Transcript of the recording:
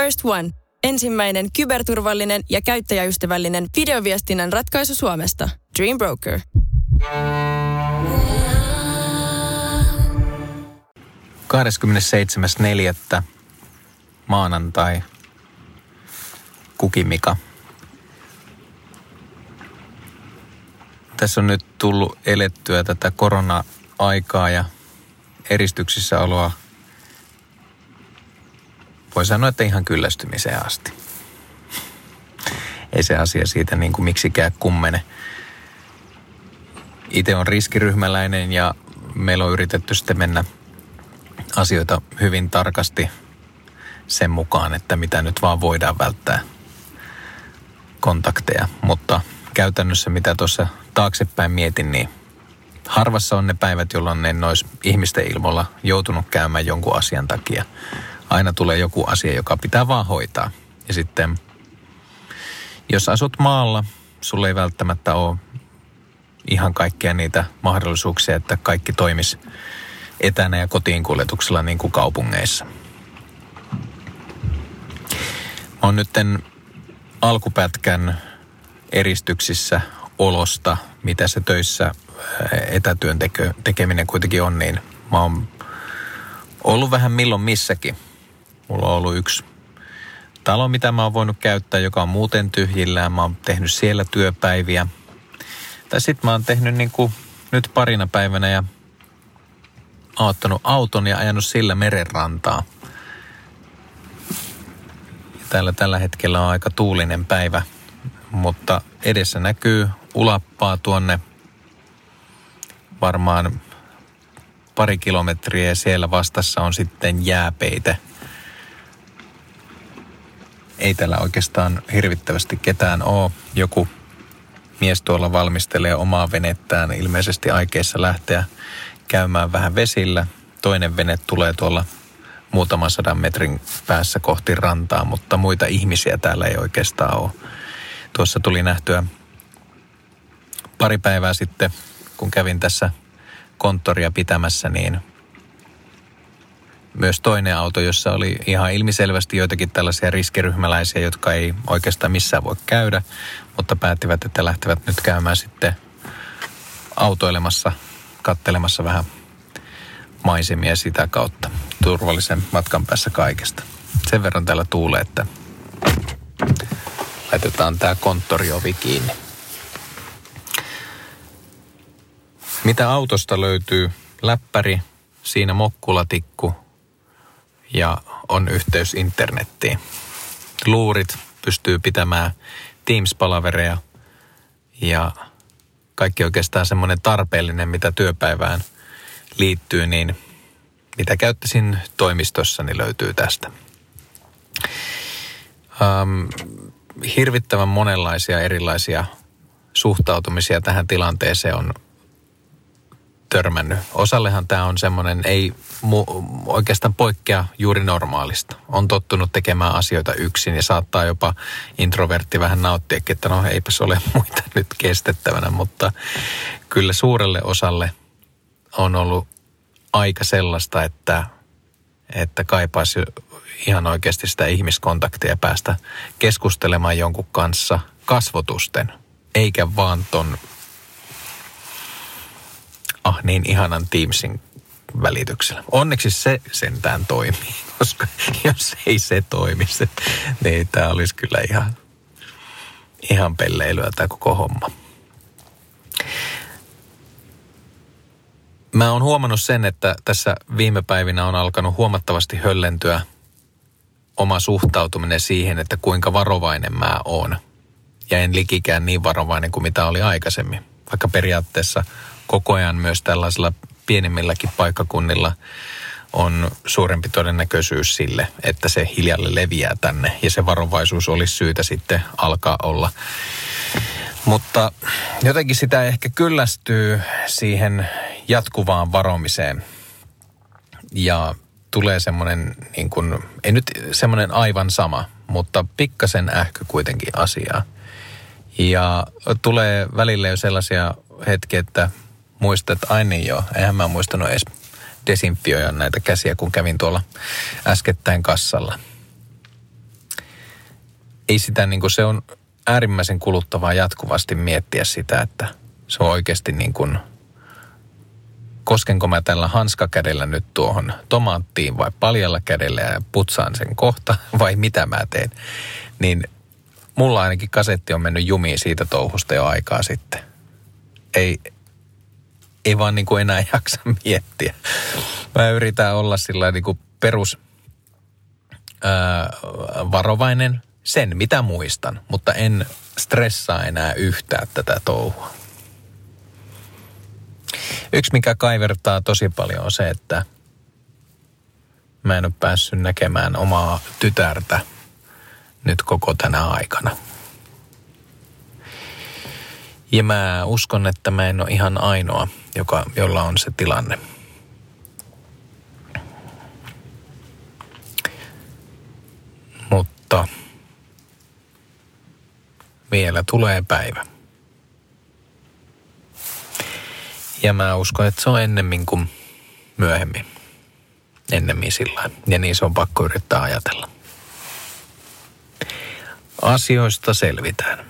First One. Ensimmäinen kyberturvallinen ja käyttäjäystävällinen videoviestinnän ratkaisu Suomesta. Dream Broker. neljättä maanantai. Kukimika. Tässä on nyt tullut elettyä tätä korona-aikaa ja eristyksissä oloa voi sanoa, että ihan kyllästymiseen asti. Ei se asia siitä niin kuin miksikään kummene. Itse on riskiryhmäläinen ja meillä on yritetty sitten mennä asioita hyvin tarkasti sen mukaan, että mitä nyt vaan voidaan välttää kontakteja. Mutta käytännössä mitä tuossa taaksepäin mietin, niin harvassa on ne päivät, jolloin en olisi ihmisten ilmoilla joutunut käymään jonkun asian takia aina tulee joku asia, joka pitää vaan hoitaa. Ja sitten, jos asut maalla, sulle ei välttämättä ole ihan kaikkia niitä mahdollisuuksia, että kaikki toimis etänä ja kotiin kuljetuksella niin kuin kaupungeissa. Mä oon nytten alkupätkän eristyksissä olosta, mitä se töissä etätyön tekeminen kuitenkin on, niin mä oon ollut vähän milloin missäkin – Mulla on ollut yksi talo, mitä mä oon voinut käyttää, joka on muuten tyhjillään. Mä oon tehnyt siellä työpäiviä. Tai sitten mä oon tehnyt niin kuin nyt parina päivänä ja ottanut auton ja ajanut sillä merenrantaa. Täällä tällä hetkellä on aika tuulinen päivä, mutta edessä näkyy ulappaa tuonne varmaan pari kilometriä ja siellä vastassa on sitten jääpeite – ei täällä oikeastaan hirvittävästi ketään ole. Joku mies tuolla valmistelee omaa venettään, ilmeisesti aikeissa lähteä käymään vähän vesillä. Toinen vene tulee tuolla muutaman sadan metrin päässä kohti rantaa, mutta muita ihmisiä täällä ei oikeastaan ole. Tuossa tuli nähtyä pari päivää sitten, kun kävin tässä konttoria pitämässä, niin myös toinen auto, jossa oli ihan ilmiselvästi joitakin tällaisia riskiryhmäläisiä, jotka ei oikeastaan missään voi käydä, mutta päättivät, että lähtevät nyt käymään sitten autoilemassa, kattelemassa vähän maisemia sitä kautta turvallisen matkan päässä kaikesta. Sen verran täällä tuulee, että laitetaan tämä konttoriovi kiinni. Mitä autosta löytyy? Läppäri, siinä mokkulatikku, ja on yhteys internettiin. Luurit pystyy pitämään Teams-palavereja ja kaikki oikeastaan semmoinen tarpeellinen, mitä työpäivään liittyy, niin mitä käyttäisin toimistossa, niin löytyy tästä. Ähm, hirvittävän monenlaisia erilaisia suhtautumisia tähän tilanteeseen on törmännyt. Osallehan tämä on semmoinen, ei mu- oikeastaan poikkea juuri normaalista. On tottunut tekemään asioita yksin ja saattaa jopa introvertti vähän nauttia, että no eipäs ole muita nyt kestettävänä, mutta kyllä suurelle osalle on ollut aika sellaista, että, että kaipaisi ihan oikeasti sitä ihmiskontaktia päästä keskustelemaan jonkun kanssa kasvotusten, eikä vaan ton ah niin ihanan Teamsin välityksellä. Onneksi se sentään toimii, koska jos ei se toimisi, niin tämä olisi kyllä ihan, ihan pelleilyä tämä koko homma. Mä oon huomannut sen, että tässä viime päivinä on alkanut huomattavasti höllentyä oma suhtautuminen siihen, että kuinka varovainen mä oon. Ja en likikään niin varovainen kuin mitä oli aikaisemmin. Vaikka periaatteessa koko ajan myös tällaisilla pienimmilläkin paikkakunnilla on suurempi todennäköisyys sille, että se hiljalle leviää tänne ja se varovaisuus olisi syytä sitten alkaa olla. Mutta jotenkin sitä ehkä kyllästyy siihen jatkuvaan varomiseen ja tulee semmoinen, niin kuin, ei nyt semmoinen aivan sama, mutta pikkasen ähky kuitenkin asiaa. Ja tulee välillä jo sellaisia hetkiä, että muista, että ai niin joo, eihän mä muistanut edes desinfioida näitä käsiä, kun kävin tuolla äskettäin kassalla. ei sitä niin kuin se on äärimmäisen kuluttavaa jatkuvasti miettiä sitä, että se on oikeasti niin kuin, koskenko mä tällä hanskakädellä nyt tuohon tomaattiin vai paljalla kädellä ja putsaan sen kohta vai mitä mä teen. Niin mulla ainakin kasetti on mennyt jumiin siitä touhusta jo aikaa sitten. Ei, ei vaan niin kuin enää jaksa miettiä. Mä yritän olla sillä niin kuin perus ää, varovainen sen, mitä muistan, mutta en stressaa enää yhtään tätä touhua. Yksi, mikä kaivertaa tosi paljon on se, että mä en ole päässyt näkemään omaa tytärtä nyt koko tänä aikana. Ja mä uskon, että mä en ole ihan ainoa, joka, jolla on se tilanne. Mutta vielä tulee päivä. Ja mä uskon, että se on ennemmin kuin myöhemmin. Ennemmin sillä Ja niin se on pakko yrittää ajatella. Asioista selvitään.